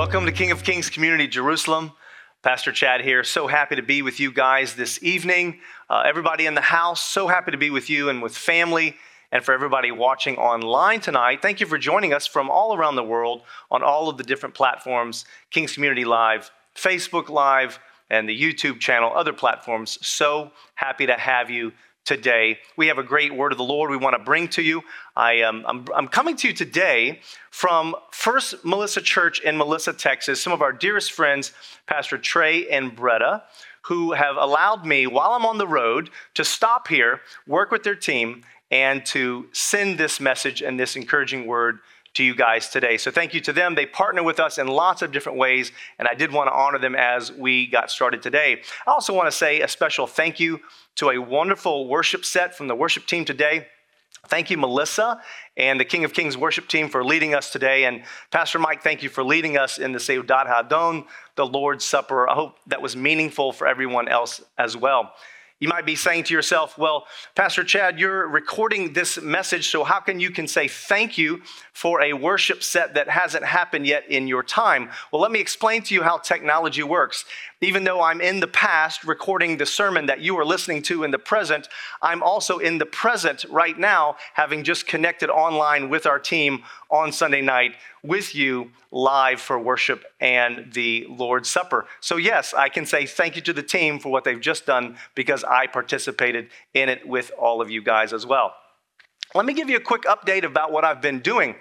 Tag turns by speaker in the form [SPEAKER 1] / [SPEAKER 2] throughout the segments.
[SPEAKER 1] Welcome to King of Kings Community Jerusalem. Pastor Chad here. So happy to be with you guys this evening. Uh, everybody in the house, so happy to be with you and with family. And for everybody watching online tonight, thank you for joining us from all around the world on all of the different platforms Kings Community Live, Facebook Live, and the YouTube channel, other platforms. So happy to have you today. We have a great word of the Lord we want to bring to you. I am I'm, I'm coming to you today from First Melissa Church in Melissa, Texas. Some of our dearest friends, Pastor Trey and Bretta, who have allowed me while I'm on the road to stop here, work with their team, and to send this message and this encouraging word to you guys today. So thank you to them. They partner with us in lots of different ways, and I did want to honor them as we got started today. I also want to say a special thank you to a wonderful worship set from the worship team today. Thank you, Melissa, and the King of Kings worship team for leading us today. And Pastor Mike, thank you for leading us in the Seudat Hadon, the Lord's Supper. I hope that was meaningful for everyone else as well. You might be saying to yourself, well, Pastor Chad, you're recording this message, so how can you can say thank you for a worship set that hasn't happened yet in your time? Well, let me explain to you how technology works. Even though I'm in the past recording the sermon that you are listening to in the present, I'm also in the present right now, having just connected online with our team on Sunday night with you live for worship and the Lord's Supper. So, yes, I can say thank you to the team for what they've just done because I participated in it with all of you guys as well. Let me give you a quick update about what I've been doing.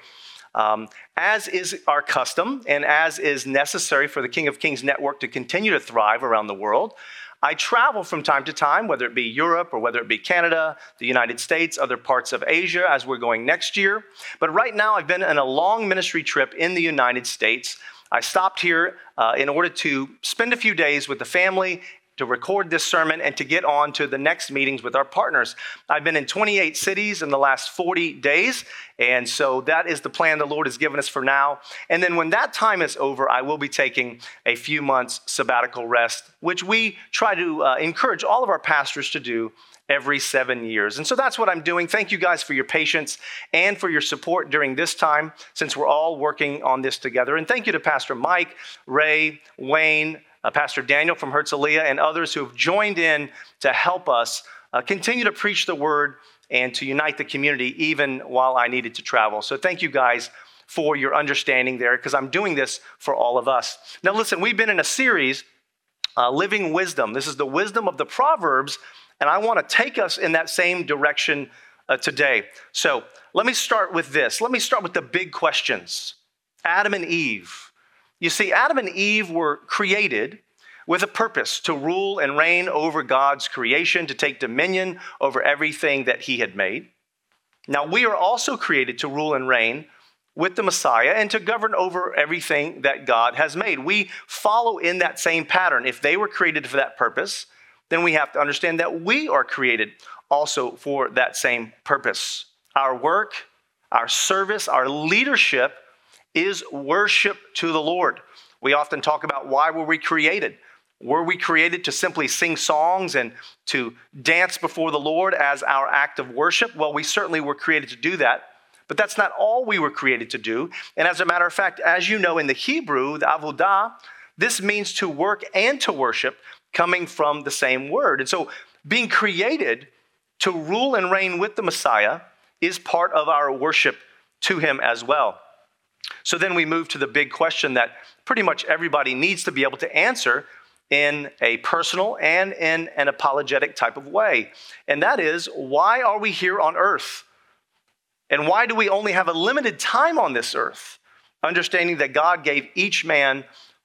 [SPEAKER 1] Um, as is our custom and as is necessary for the King of Kings network to continue to thrive around the world, I travel from time to time, whether it be Europe or whether it be Canada, the United States, other parts of Asia, as we're going next year. But right now, I've been on a long ministry trip in the United States. I stopped here uh, in order to spend a few days with the family to record this sermon and to get on to the next meetings with our partners. I've been in 28 cities in the last 40 days, and so that is the plan the Lord has given us for now. And then when that time is over, I will be taking a few months sabbatical rest, which we try to uh, encourage all of our pastors to do every seven years. And so that's what I'm doing. Thank you guys for your patience and for your support during this time since we're all working on this together. And thank you to Pastor Mike, Ray, Wayne, uh, Pastor Daniel from Herzliya, and others who have joined in to help us uh, continue to preach the word and to unite the community even while I needed to travel. So thank you guys for your understanding there because I'm doing this for all of us. Now, listen, we've been in a series, uh, Living Wisdom. This is the wisdom of the Proverbs, and I want to take us in that same direction uh, today. So let me start with this. Let me start with the big questions Adam and Eve. You see, Adam and Eve were created with a purpose to rule and reign over God's creation, to take dominion over everything that He had made. Now, we are also created to rule and reign with the Messiah and to govern over everything that God has made. We follow in that same pattern. If they were created for that purpose, then we have to understand that we are created also for that same purpose. Our work, our service, our leadership is worship to the Lord. We often talk about why were we created? Were we created to simply sing songs and to dance before the Lord as our act of worship? Well, we certainly were created to do that. But that's not all we were created to do. And as a matter of fact, as you know in the Hebrew, the avodah, this means to work and to worship coming from the same word. And so being created to rule and reign with the Messiah is part of our worship to him as well. So then we move to the big question that pretty much everybody needs to be able to answer in a personal and in an apologetic type of way. And that is why are we here on earth? And why do we only have a limited time on this earth? Understanding that God gave each man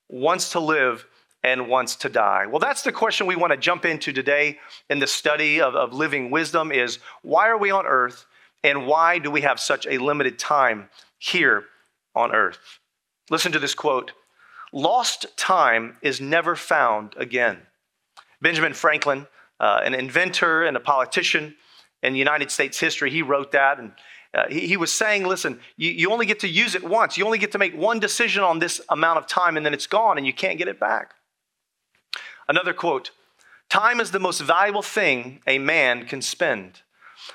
[SPEAKER 1] once to live and once to die. Well, that's the question we want to jump into today in the study of, of living wisdom is why are we on earth and why do we have such a limited time here on earth. Listen to this quote Lost time is never found again. Benjamin Franklin, uh, an inventor and a politician in United States history, he wrote that. And uh, he, he, was saying, listen, you, you only get to use it once. You only get to make one decision on this amount of time, and then it's gone, and you can't get it back. Another quote Time is the most valuable thing a man can spend.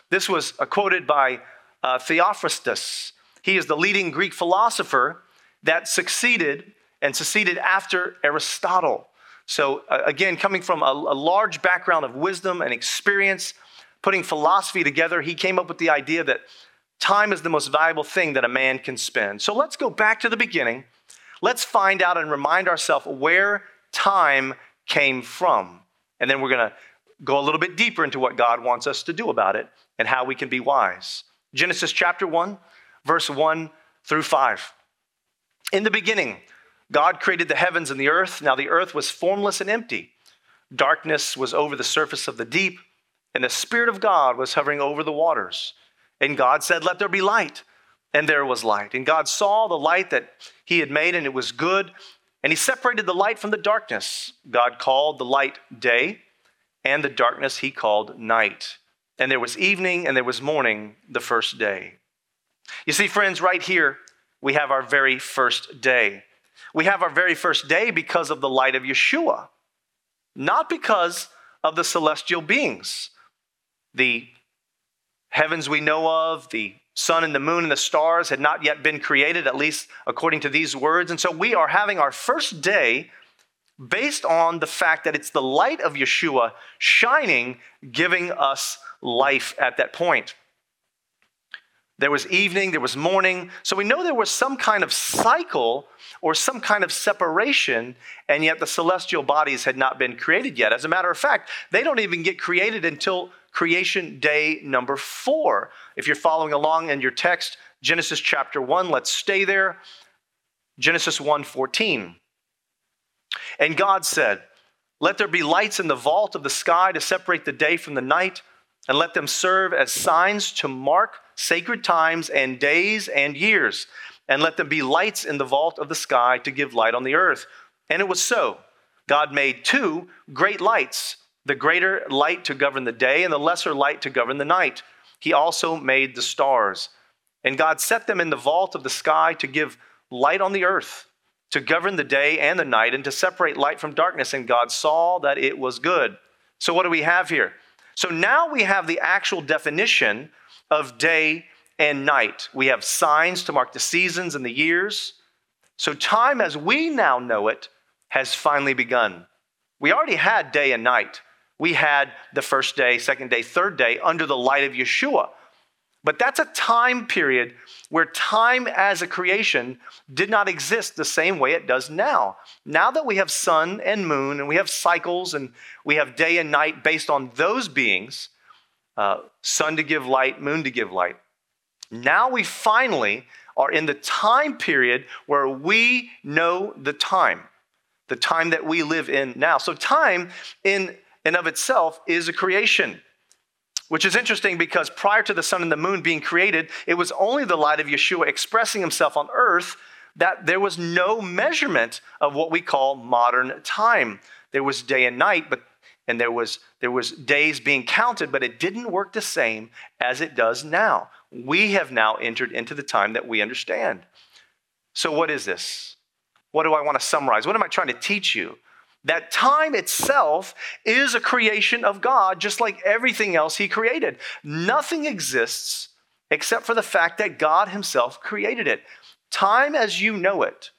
[SPEAKER 1] This was uh, quoted by uh, Theophrastus, he is the leading Greek philosopher that succeeded and succeeded after Aristotle. So, uh, again, coming from a, a large background of wisdom and experience, putting philosophy together, he came up with the idea that time is the most valuable thing that a man can spend. So, let's go back to the beginning. Let's find out and remind ourselves where time came from. And then we're going to go a little bit deeper into what God wants us to do about it and how we can be wise. Genesis chapter 1, verse 1 through 5. In the beginning, God created the heavens and the earth. Now the earth was formless and empty. Darkness was over the surface of the deep, and the Spirit of God was hovering over the waters. And God said, Let there be light. And there was light. And God saw the light that He had made, and it was good. And He separated the light from the darkness. God called the light day, and the darkness He called night. And there was evening and there was morning the first day. You see, friends, right here, we have our very first day. We have our very first day because of the light of Yeshua, not because of the celestial beings. The heavens we know of, the sun and the moon and the stars had not yet been created, at least according to these words. And so we are having our first day based on the fact that it's the light of Yeshua shining, giving us life at that point. There was evening, there was morning. So we know there was some kind of cycle or some kind of separation, and yet the celestial bodies had not been created yet. As a matter of fact, they don't even get created until creation day number four. If you're following along in your text, Genesis chapter 1, let's stay there. Genesis 1 14. And God said, Let there be lights in the vault of the sky to separate the day from the night, and let them serve as signs to mark sacred times and days and years, and let them be lights in the vault of the sky to give light on the earth. And it was so. God made two great lights the greater light to govern the day, and the lesser light to govern the night. He also made the stars. And God set them in the vault of the sky to give light on the earth, to govern the day and the night, and to separate light from darkness. And God saw that it was good. So, what do we have here? So, now we have the actual definition of day and night. We have signs to mark the seasons and the years. So, time as we now know it has finally begun. We already had day and night. We had the first day, second day, third day under the light of Yeshua. But that's a time period where time as a creation did not exist the same way it does now. Now that we have sun and moon and we have cycles and we have day and night based on those beings, uh, sun to give light, moon to give light. Now we finally are in the time period where we know the time, the time that we live in now. So, time in and of itself is a creation, which is interesting because prior to the sun and the moon being created, it was only the light of Yeshua expressing himself on earth that there was no measurement of what we call modern time. There was day and night, but and there was there was days being counted but it didn't work the same as it does now. We have now entered into the time that we understand. So what is this? What do i want to summarize? What am i trying to teach you? That time itself is a creation of god just like everything else he created. Nothing exists except for the fact that god himself created it. Time as you know it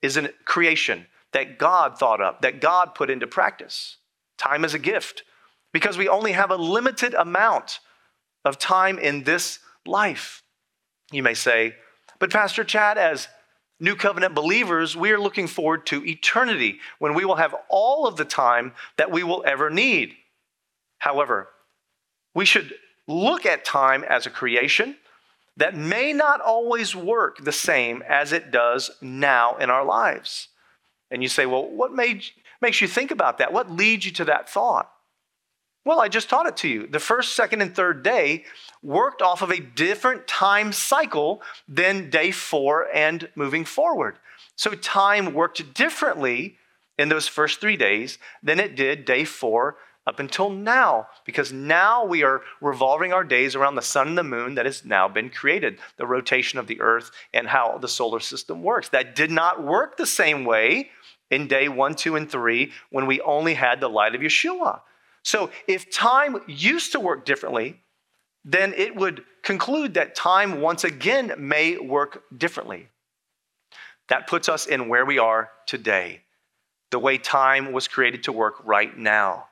[SPEAKER 1] is a creation that god thought up that god put into practice Time is a gift because we only have a limited amount of time in this life. You may say, but Pastor Chad, as New Covenant believers, we are looking forward to eternity when we will have all of the time that we will ever need. However, we should look at time as a creation that may not always work the same as it does now in our lives. And you say, well, what made makes you think about that? What leads you to that thought? Well, I just taught it to you. The first, second, and third day worked off of a different time cycle than day four and moving forward. So time worked differently in those first three days than it did day four up until now, because now we are revolving our days around the sun and the moon that has now been created, the rotation of the earth and how the solar system works. That did not work the same way in day one, two, and three when we only had the light of Yeshua. So if time used to work differently, then it would conclude that time once again may work differently. That puts us in where we are today, the way time was created to work right now.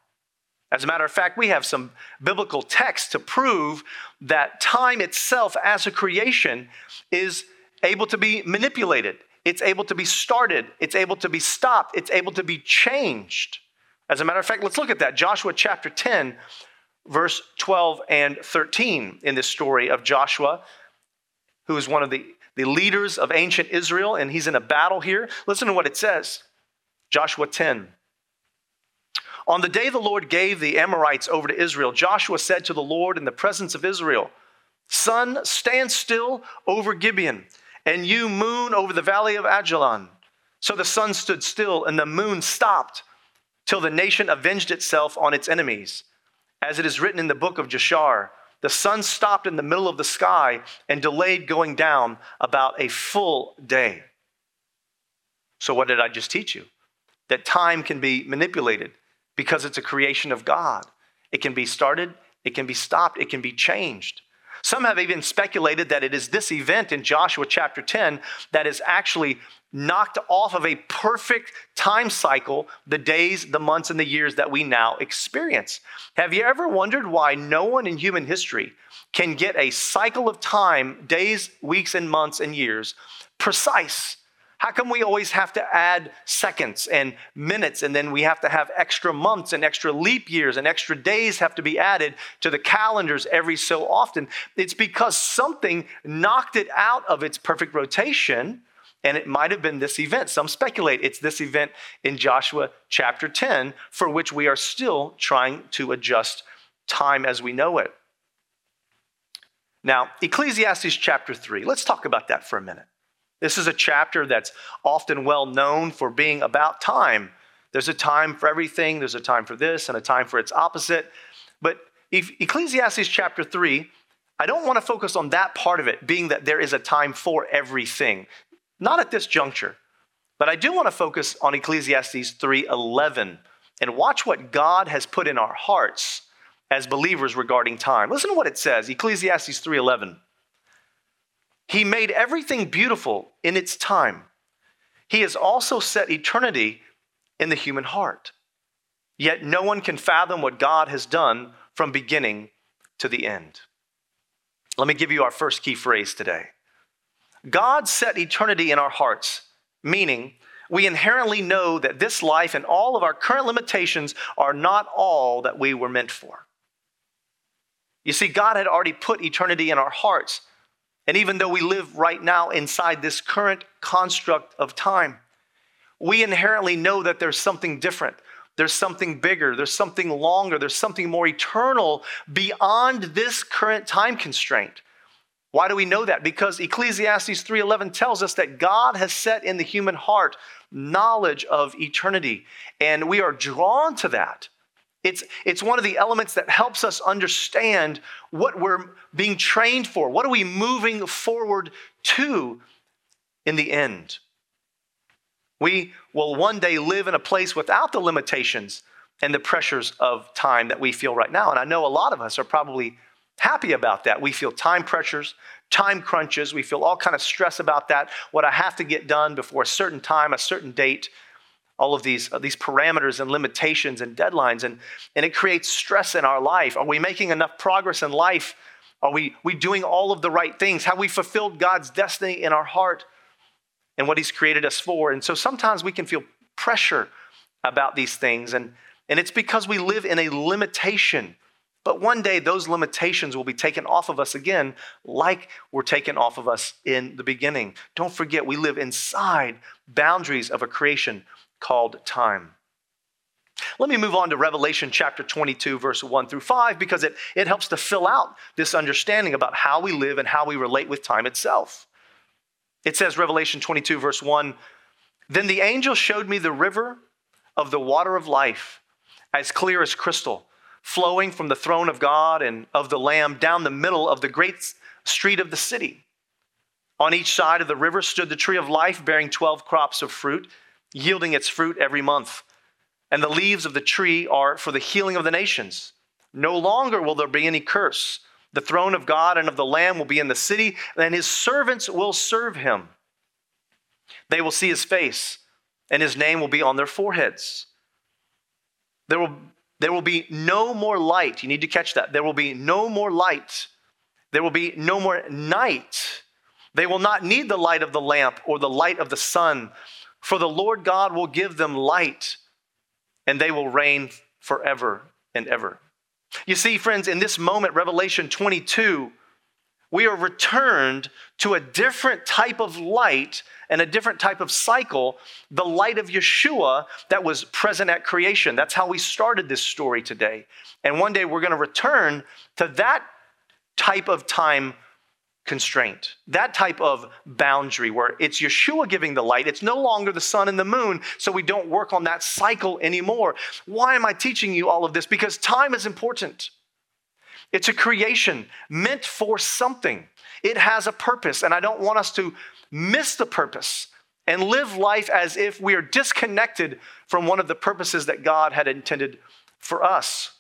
[SPEAKER 1] As a matter of fact, we have some biblical texts to prove that time itself as a creation is able to be manipulated. It's able to be started. It's able to be stopped. It's able to be changed. As a matter of fact, let's look at that. Joshua chapter 10, verse 12 and 13 in this story of Joshua, who is one of the, the leaders of ancient Israel, and he's in a battle here. Listen to what it says Joshua 10. On the day the Lord gave the Amorites over to Israel, Joshua said to the Lord in the presence of Israel, Sun, stand still over Gibeon, and you, moon, over the valley of Aijalon. So the sun stood still, and the moon stopped, till the nation avenged itself on its enemies. As it is written in the book of Jashar, the sun stopped in the middle of the sky and delayed going down about a full day. So, what did I just teach you? That time can be manipulated because it's a creation of God. It can be started, it can be stopped, it can be changed. Some have even speculated that it is this event in Joshua chapter 10 that is actually knocked off of a perfect time cycle the days, the months, and the years that we now experience. Have you ever wondered why no one in human history can get a cycle of time, days, weeks, and months and years, precise? How come we always have to add seconds and minutes, and then we have to have extra months and extra leap years and extra days have to be added to the calendars every so often? It's because something knocked it out of its perfect rotation, and it might have been this event. Some speculate it's this event in Joshua chapter 10, for which we are still trying to adjust time as we know it. Now, Ecclesiastes chapter 3, let's talk about that for a minute. This is a chapter that's often well known for being about time. There's a time for everything, there's a time for this and a time for its opposite. But Ecclesiastes chapter 3, I don't want to focus on that part of it, being that there is a time for everything. Not at this juncture. But I do want to focus on Ecclesiastes 3:11 and watch what God has put in our hearts as believers regarding time. Listen to what it says, Ecclesiastes 3:11. He made everything beautiful in its time. He has also set eternity in the human heart. Yet no one can fathom what God has done from beginning to the end. Let me give you our first key phrase today. God set eternity in our hearts, meaning we inherently know that this life and all of our current limitations are not all that we were meant for. You see, God had already put eternity in our hearts. And even though we live right now inside this current construct of time, we inherently know that there's something different. There's something bigger, there's something longer, there's something more eternal beyond this current time constraint. Why do we know that? Because Ecclesiastes 3:11 tells us that God has set in the human heart knowledge of eternity, and we are drawn to that. It's, it's one of the elements that helps us understand what we're being trained for. What are we moving forward to in the end? We will one day live in a place without the limitations and the pressures of time that we feel right now. And I know a lot of us are probably happy about that. We feel time pressures, time crunches, we feel all kind of stress about that, what I have to get done before a certain time, a certain date all of these, uh, these parameters and limitations and deadlines, and, and it creates stress in our life. Are we making enough progress in life? Are we, we doing all of the right things? Have we fulfilled God's destiny in our heart and what He's created us for? And so sometimes we can feel pressure about these things, and, and it's because we live in a limitation. But one day, those limitations will be taken off of us again, like were taken off of us in the beginning. Don't forget, we live inside boundaries of a creation called time. Let me move on to Revelation chapter 22, verse 1 through 5, because it, it helps to fill out this understanding about how we live and how we relate with time itself. It says, Revelation 22, verse 1 Then the angel showed me the river of the water of life, as clear as crystal, flowing from the throne of God and of the Lamb down the middle of the great street of the city. On each side of the river stood the tree of life, bearing 12 crops of fruit yielding its fruit every month. And the leaves of the tree are for the healing of the nations. No longer will there be any curse. The throne of God and of the Lamb will be in the city, and his servants will serve him. They will see his face, and his name will be on their foreheads. There will, there will be no more light. You need to catch that. There will be no more light. There will be no more night. They will not need the light of the lamp or the light of the sun, for the Lord God will give them light, and they will reign forever and ever. You see, friends, in this moment, Revelation 22, we are returned to a different type of light and a different type of cycle, the light of Yeshua that was present at creation. That's how we started this story today. And one day we're going to return to that type of time constraint, that type of boundary where it's Yeshua giving the light. It's no longer the sun and the moon, so we don't work on that cycle anymore. Why am I teaching you all of this? Because time is important. It's a creation meant for something. It has a purpose, and I don't want us to miss the purpose and live life as if we are disconnected from one of the purposes that God had intended for us.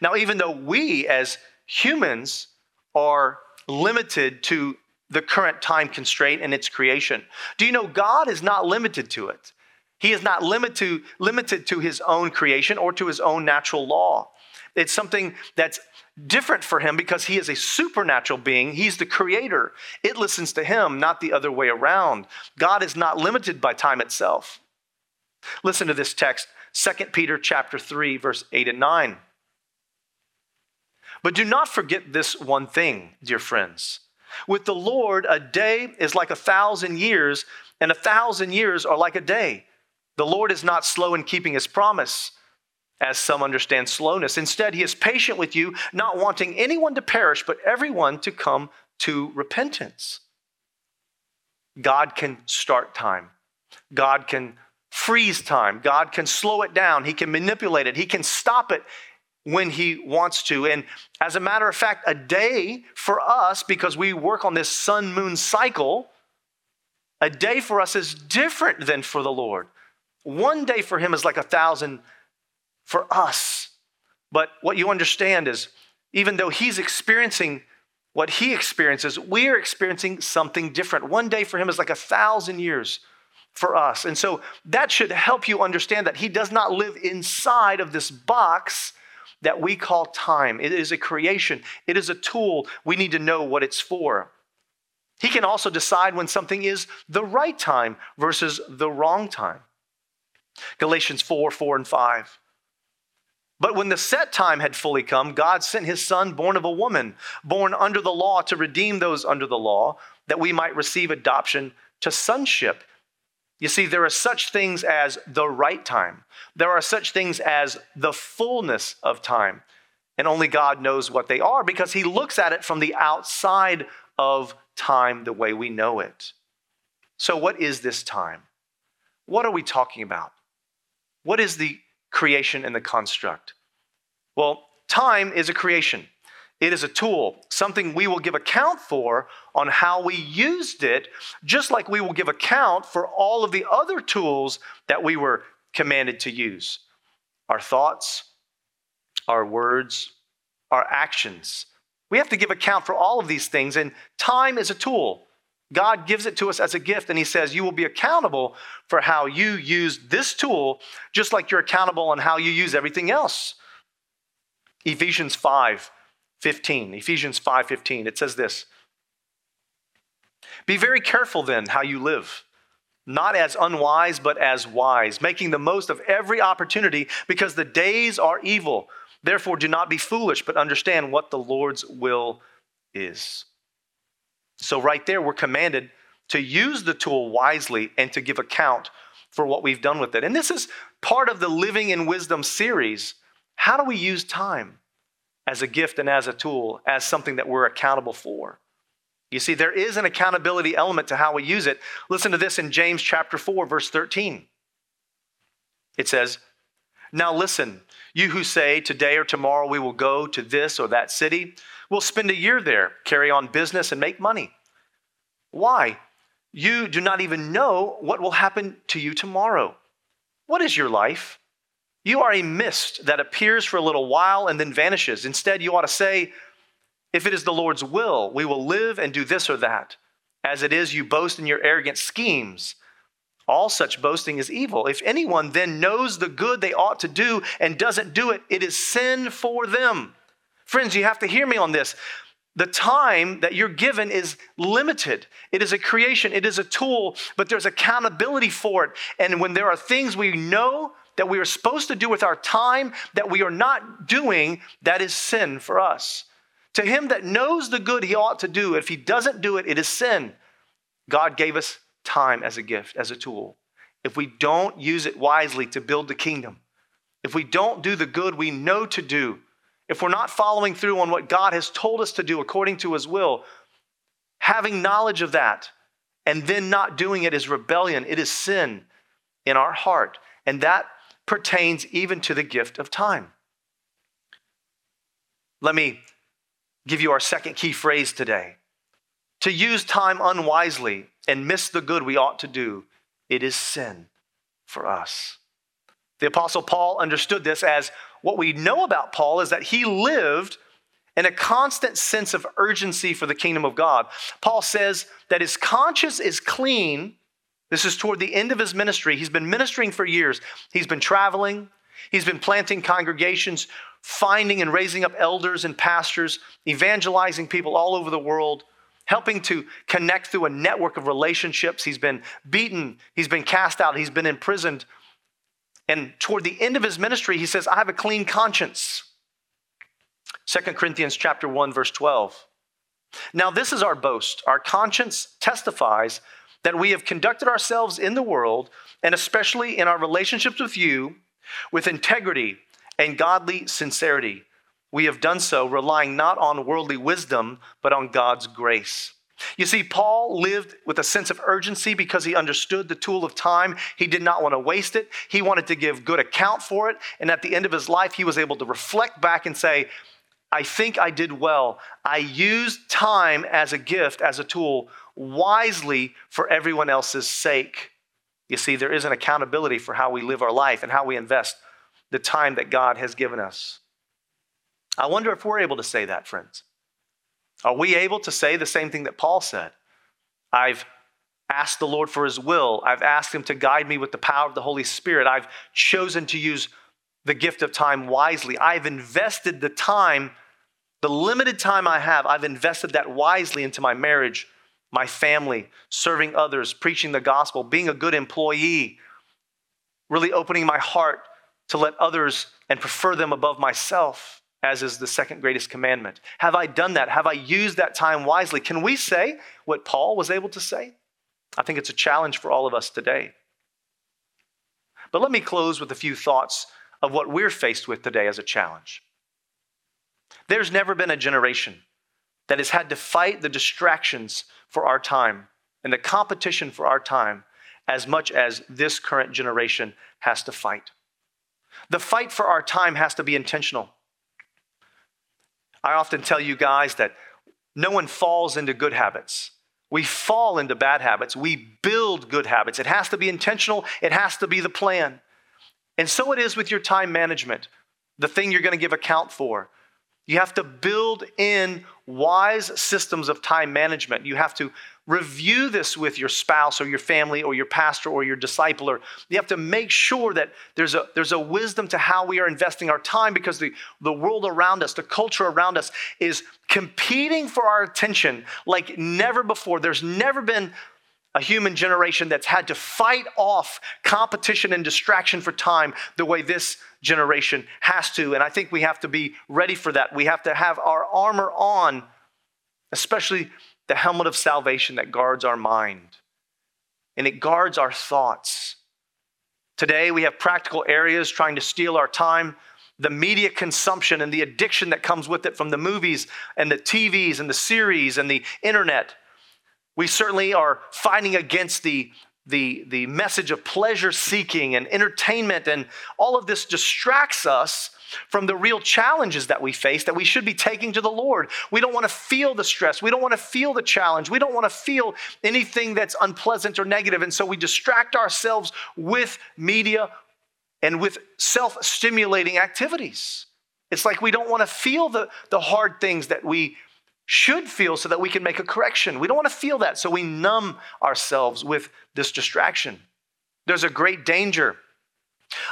[SPEAKER 1] Now, even though we as humans are limited to the current time constraint and its creation. Do you know God is not limited to it? He is not limited to, limited to his own creation or to his own natural law. It's something that's different for him because he is a supernatural being. He's the creator. It listens to him, not the other way around. God is not limited by time itself. Listen to this text, 2 Peter chapter 3 verse 8 and 9. But do not forget this one thing, dear friends. With the Lord, a day is like a thousand years, and a thousand years are like a day. The Lord is not slow in keeping his promise, as some understand slowness. Instead, he is patient with you, not wanting anyone to perish, but everyone to come to repentance. God can start time. God can freeze time. God can slow it down. He can manipulate it. He can stop it when he wants to. And as a matter of fact, a day for us, because we work on this sun moon cycle, a day for us is different than for the Lord. One day for him is like a thousand for us. But what you understand is, even though he's experiencing what he experiences, we are experiencing something different. One day for him is like a thousand years for us. And so that should help you understand that he does not live inside of this box that we call time. It is a creation, it is a tool. We need to know what it's for. He can also decide when something is the right time versus the wrong time. Galatians 4 4 and 5. But when the set time had fully come, God sent his son, born of a woman, born under the law, to redeem those under the law, that we might receive adoption to sonship. You see, there are such things as the right time, there are such things as the fullness of time. And only God knows what they are because He looks at it from the outside of time the way we know it. So, what is this time? What are we talking about? What is the creation and the construct? Well, time is a creation. It is a tool, something we will give account for on how we used it, just like we will give account for all of the other tools that we were commanded to use our thoughts, our words, our actions. We have to give account for all of these things, and time is a tool. God gives it to us as a gift, and He says, You will be accountable for how you use this tool, just like you're accountable on how you use everything else. Ephesians 5 15, Ephesians 5:15. It says this. Be very careful then how you live, not as unwise but as wise, making the most of every opportunity because the days are evil. Therefore do not be foolish, but understand what the Lord's will is. So right there we're commanded to use the tool wisely and to give account for what we've done with it. And this is part of the Living in Wisdom series. How do we use time? As a gift and as a tool, as something that we're accountable for. You see, there is an accountability element to how we use it. Listen to this in James chapter 4, verse 13. It says, Now listen, you who say, Today or tomorrow we will go to this or that city, we'll spend a year there, carry on business, and make money. Why? You do not even know what will happen to you tomorrow. What is your life? You are a mist that appears for a little while and then vanishes. Instead, you ought to say, If it is the Lord's will, we will live and do this or that. As it is, you boast in your arrogant schemes. All such boasting is evil. If anyone then knows the good they ought to do and doesn't do it, it is sin for them. Friends, you have to hear me on this. The time that you're given is limited. It is a creation, it is a tool, but there's accountability for it. And when there are things we know that we are supposed to do with our time that we are not doing, that is sin for us. To him that knows the good he ought to do, if he doesn't do it, it is sin. God gave us time as a gift, as a tool. If we don't use it wisely to build the kingdom, if we don't do the good we know to do, if we're not following through on what God has told us to do according to his will, having knowledge of that and then not doing it is rebellion, it is sin in our heart. And that pertains even to the gift of time. Let me give you our second key phrase today. To use time unwisely and miss the good we ought to do, it is sin for us. The Apostle Paul understood this as what we know about Paul is that he lived in a constant sense of urgency for the kingdom of God. Paul says that his conscience is clean. This is toward the end of his ministry. He's been ministering for years. He's been traveling, he's been planting congregations, finding and raising up elders and pastors, evangelizing people all over the world helping to connect through a network of relationships. He's been beaten, he's been cast out, he's been imprisoned. And toward the end of his ministry, he says, I have a clean conscience. 2 Corinthians chapter 1 verse 12. Now this is our boast. Our conscience testifies that we have conducted ourselves in the world and especially in our relationships with you with integrity and godly sincerity we have done so relying not on worldly wisdom, but on God's grace. You see, Paul lived with a sense of urgency because he understood the tool of time. He did not want to waste it. He wanted to give good account for it. And at the end of his life, he was able to reflect back and say, I think I did well. I used time as a gift, as a tool, wisely for everyone else's sake. You see, there is an accountability for how we live our life and how we invest the time that God has given us. I wonder if we're able to say that, friends. Are we able to say the same thing that Paul said? I've asked the Lord for his will. I've asked him to guide me with the power of the Holy Spirit. I've chosen to use the gift of time wisely. I've invested the time, the limited time I have, I've invested that wisely into my marriage, my family, serving others, preaching the gospel, being a good employee, really opening my heart to let others and prefer them above myself as is the second greatest commandment. Have I done that? Have I used that time wisely? Can we say what Paul was able to say? I think it's a challenge for all of us today. But let me close with a few thoughts of what we're faced with today as a challenge. There's never been a generation that has had to fight the distractions for our time and the competition for our time as much as this current generation has to fight. The fight for our time has to be intentional. I often tell you guys that no one falls into good habits. We fall into bad habits. We build good habits. It has to be intentional, it has to be the plan. And so it is with your time management, the thing you're going to give account for. You have to build in wise systems of time management. You have to review this with your spouse or your family or your pastor or your discipler. You have to make sure that there's a, there's a wisdom to how we are investing our time because the, the world around us, the culture around us is competing for our attention like never before. There's never been a human generation that's had to fight off competition and distraction for time the way this generation has to. And I think we have to be ready for that. We have to have our armor on, especially the helmet of salvation that guards our mind and it guards our thoughts. Today, we have practical areas trying to steal our time. The media consumption and the addiction that comes with it from the movies and the TVs and the series and the internet. We certainly are fighting against the, the, the message of pleasure seeking and entertainment, and all of this distracts us from the real challenges that we face that we should be taking to the Lord. We don't want to feel the stress. We don't want to feel the challenge. We don't want to feel anything that's unpleasant or negative. And so we distract ourselves with media and with self stimulating activities. It's like we don't want to feel the, the hard things that we should feel so that we can make a correction. We don't want to feel that, so we numb ourselves with this distraction. There's a great danger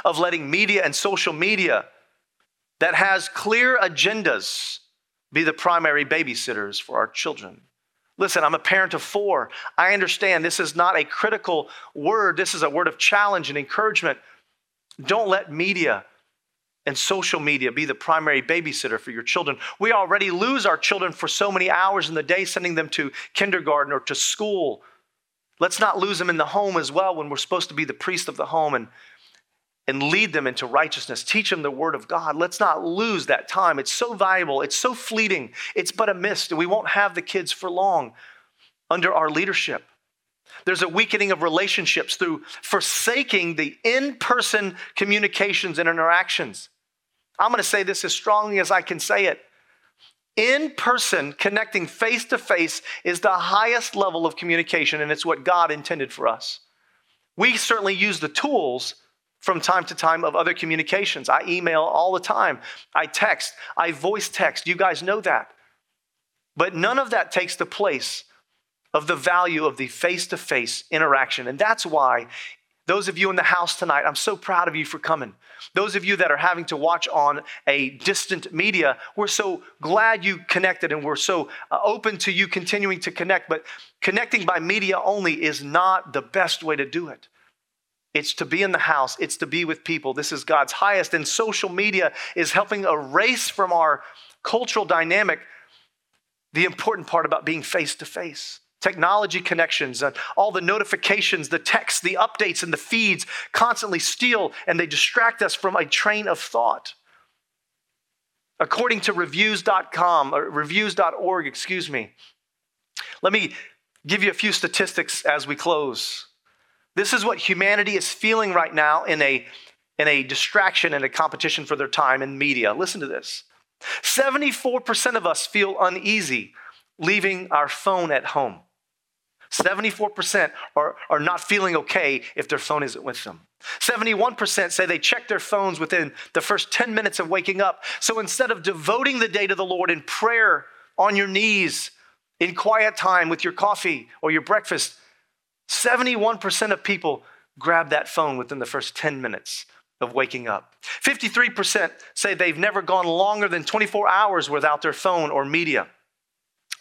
[SPEAKER 1] of letting media and social media that has clear agendas be the primary babysitters for our children. Listen, I'm a parent of four. I understand this is not a critical word, this is a word of challenge and encouragement. Don't let media and social media be the primary babysitter for your children. We already lose our children for so many hours in the day sending them to kindergarten or to school. Let's not lose them in the home as well when we're supposed to be the priest of the home and, and lead them into righteousness. Teach them the word of God. Let's not lose that time. It's so valuable, it's so fleeting, it's but a mist, and we won't have the kids for long under our leadership. There's a weakening of relationships through forsaking the in person communications and interactions. I'm going to say this as strongly as I can say it. In person, connecting face to face is the highest level of communication, and it's what God intended for us. We certainly use the tools from time to time of other communications. I email all the time, I text, I voice text. You guys know that. But none of that takes the place of the value of the face to face interaction. And that's why those of you in the house tonight, I'm so proud of you for coming. Those of you that are having to watch on a distant media, we're so glad you connected and we're so uh, open to you continuing to connect. But connecting by media only is not the best way to do it. It's to be in the house, it's to be with people. This is God's highest. And social media is helping erase from our cultural dynamic the important part about being face to face technology connections, and all the notifications, the texts, the updates, and the feeds constantly steal and they distract us from a train of thought. According to reviews.com, or reviews.org, excuse me, let me give you a few statistics as we close. This is what humanity is feeling right now in a, in a distraction and a competition for their time in media. Listen to this 74% of us feel uneasy leaving our phone at home. 74% are, are not feeling okay if their phone isn't with them. 71% say they check their phones within the first 10 minutes of waking up. So instead of devoting the day to the Lord in prayer on your knees, in quiet time with your coffee or your breakfast, 71% of people grab that phone within the first 10 minutes of waking up. 53% say they've never gone longer than 24 hours without their phone or media.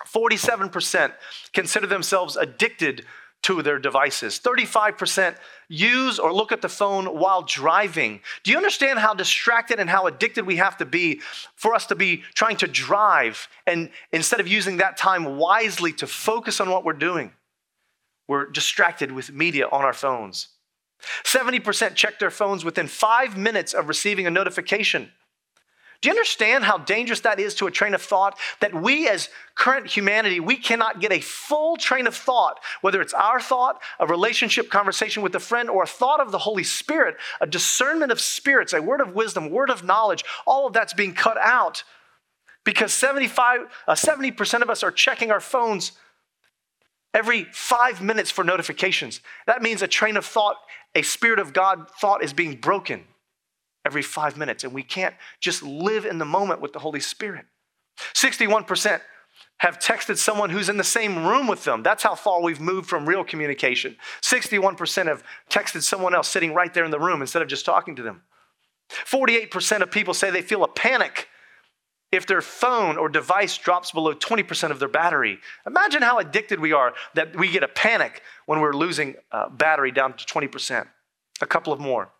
[SPEAKER 1] 47% consider themselves addicted to their devices. 35% use or look at the phone while driving. Do you understand how distracted and how addicted we have to be for us to be trying to drive and instead of using that time wisely to focus on what we're doing? We're distracted with media on our phones. 70% check their phones within five minutes of receiving a notification. Do you understand how dangerous that is to a train of thought? That we, as current humanity, we cannot get a full train of thought, whether it's our thought, a relationship conversation with a friend, or a thought of the Holy Spirit, a discernment of spirits, a word of wisdom, word of knowledge, all of that's being cut out because 75, uh, 70% of us are checking our phones every five minutes for notifications. That means a train of thought, a spirit of God thought is being broken every five minutes. And we can't just live in the moment with the Holy Spirit. 61% have texted someone who's in the same room with them. That's how far we've moved from real communication. 61% have texted someone else sitting right there in the room instead of just talking to them. 48% of people say they feel a panic if their phone or device drops below 20% of their battery. Imagine how addicted we are that we get a panic when we're losing uh, battery down to 20%. A couple of more.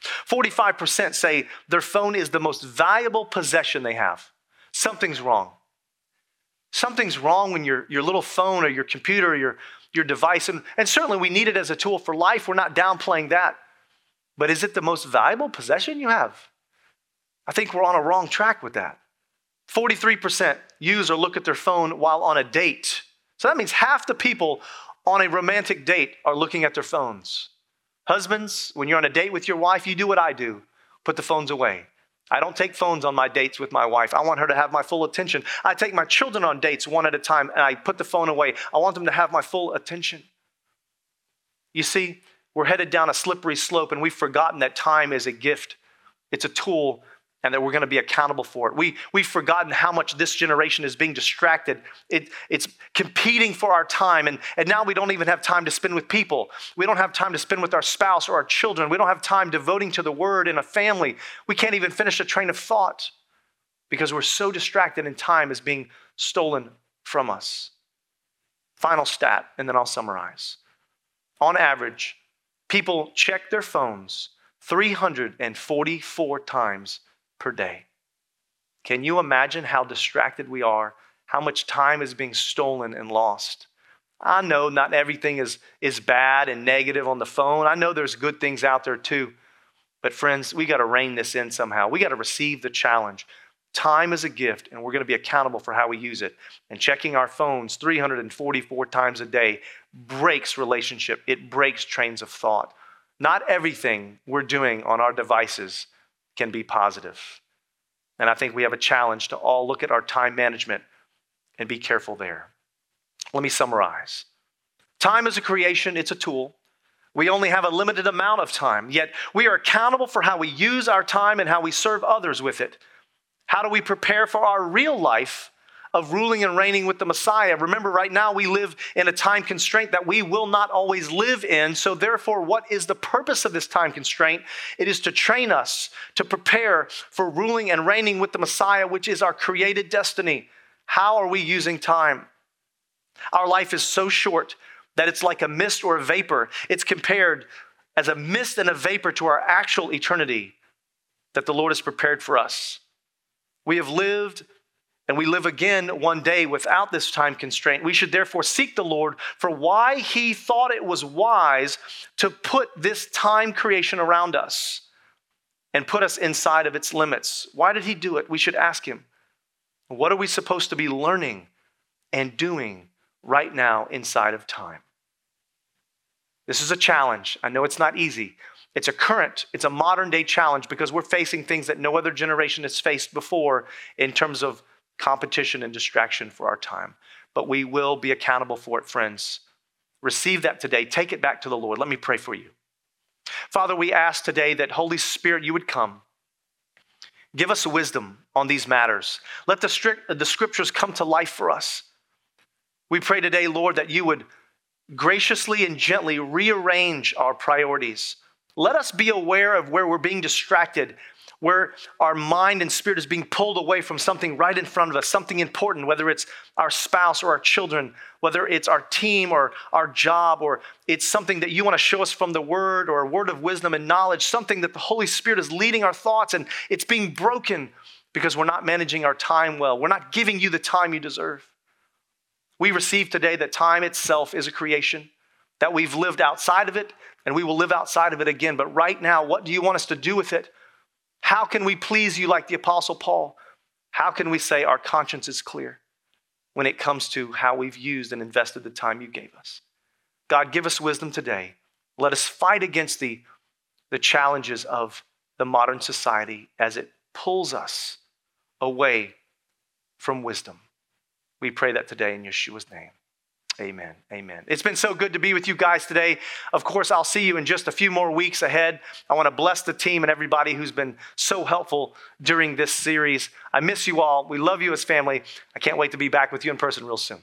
[SPEAKER 1] 45% say their phone is the most valuable possession they have. Something's wrong. Something's wrong when your, your little phone or your computer or your, your device, and, and certainly we need it as a tool for life. We're not downplaying that. But is it the most valuable possession you have? I think we're on a wrong track with that. 43% use or look at their phone while on a date. So that means half the people on a romantic date are looking at their phones. Husbands, when you're on a date with your wife, you do what I do put the phones away. I don't take phones on my dates with my wife. I want her to have my full attention. I take my children on dates one at a time and I put the phone away. I want them to have my full attention. You see, we're headed down a slippery slope and we've forgotten that time is a gift, it's a tool and that we're going to be accountable for it. We, we've forgotten how much this generation is being distracted. It, it's competing for our time, and, and now we don't even have time to spend with people. We don't have time to spend with our spouse or our children. We don't have time devoting to the word in a family. We can't even finish a train of thought because we're so distracted and time is being stolen from us. Final stat, and then I'll summarize. On average, people check their phones 344 times per day. Can you imagine how distracted we are? How much time is being stolen and lost? I know not everything is, is bad and negative on the phone. I know there's good things out there too. But, friends, we got to rein this in somehow. We got to receive the challenge. Time is a gift, and we're going to be accountable for how we use it. And checking our phones 344 times a day breaks relationship, it breaks trains of thought. Not everything we're doing on our devices can be positive. And I think we have a challenge to all look at our time management and be careful there. Let me summarize. Time is a creation, it's a tool. We only have a limited amount of time, yet we are accountable for how we use our time and how we serve others with it. How do we prepare for our real life of ruling and reigning with the Messiah. Remember, right now we live in a time constraint that we will not always live in. So, therefore, what is the purpose of this time constraint? It is to train us to prepare for ruling and reigning with the Messiah, which is our created destiny. How are we using time? Our life is so short that it's like a mist or a vapor. It's compared as a mist and a vapor to our actual eternity that the Lord has prepared for us. We have lived and we live again one day without this time constraint. We should therefore seek the Lord for why he thought it was wise to put this time creation around us and put us inside of its limits. Why did he do it? We should ask him. What are we supposed to be learning and doing right now inside of time? This is a challenge. I know it's not easy. It's a current, it's a modern day challenge because we're facing things that no other generation has faced before in terms of competition and distraction for our time. But we will be accountable for it, friends. Receive that today. Take it back to the Lord. Let me pray for you. Father, we ask today that Holy Spirit, you would come. Give us wisdom on these matters. Let the, strict, the scriptures come to life for us. We pray today, Lord, that you would graciously and gently rearrange our priorities. Let us be aware of where we're being distracted where our mind and spirit is being pulled away from something right in front of us, something important, whether it's our spouse or our children, whether it's our team or our job, or it's something that you want to show us from the word or a word of wisdom and knowledge, something that the Holy Spirit is leading our thoughts and it's being broken because we're not managing our time well. We're not giving you the time you deserve. We receive today that time itself is a creation, that we've lived outside of it and we will live outside of it again. But right now, what do you want us to do with it? How can we please you like the Apostle Paul? How can we say our conscience is clear when it comes to how we've used and invested the time you gave us? God, give us wisdom today. Let us fight against the, the challenges of the modern society as it pulls us away from wisdom. We pray that today in Yeshua's name. Amen. Amen. It's been so good to be with you guys today. Of course, I'll see you in just a few more weeks ahead. I want to bless the team and everybody who's been so helpful during this series. I miss you all. We love you as family. I can't wait to be back with you in person real soon.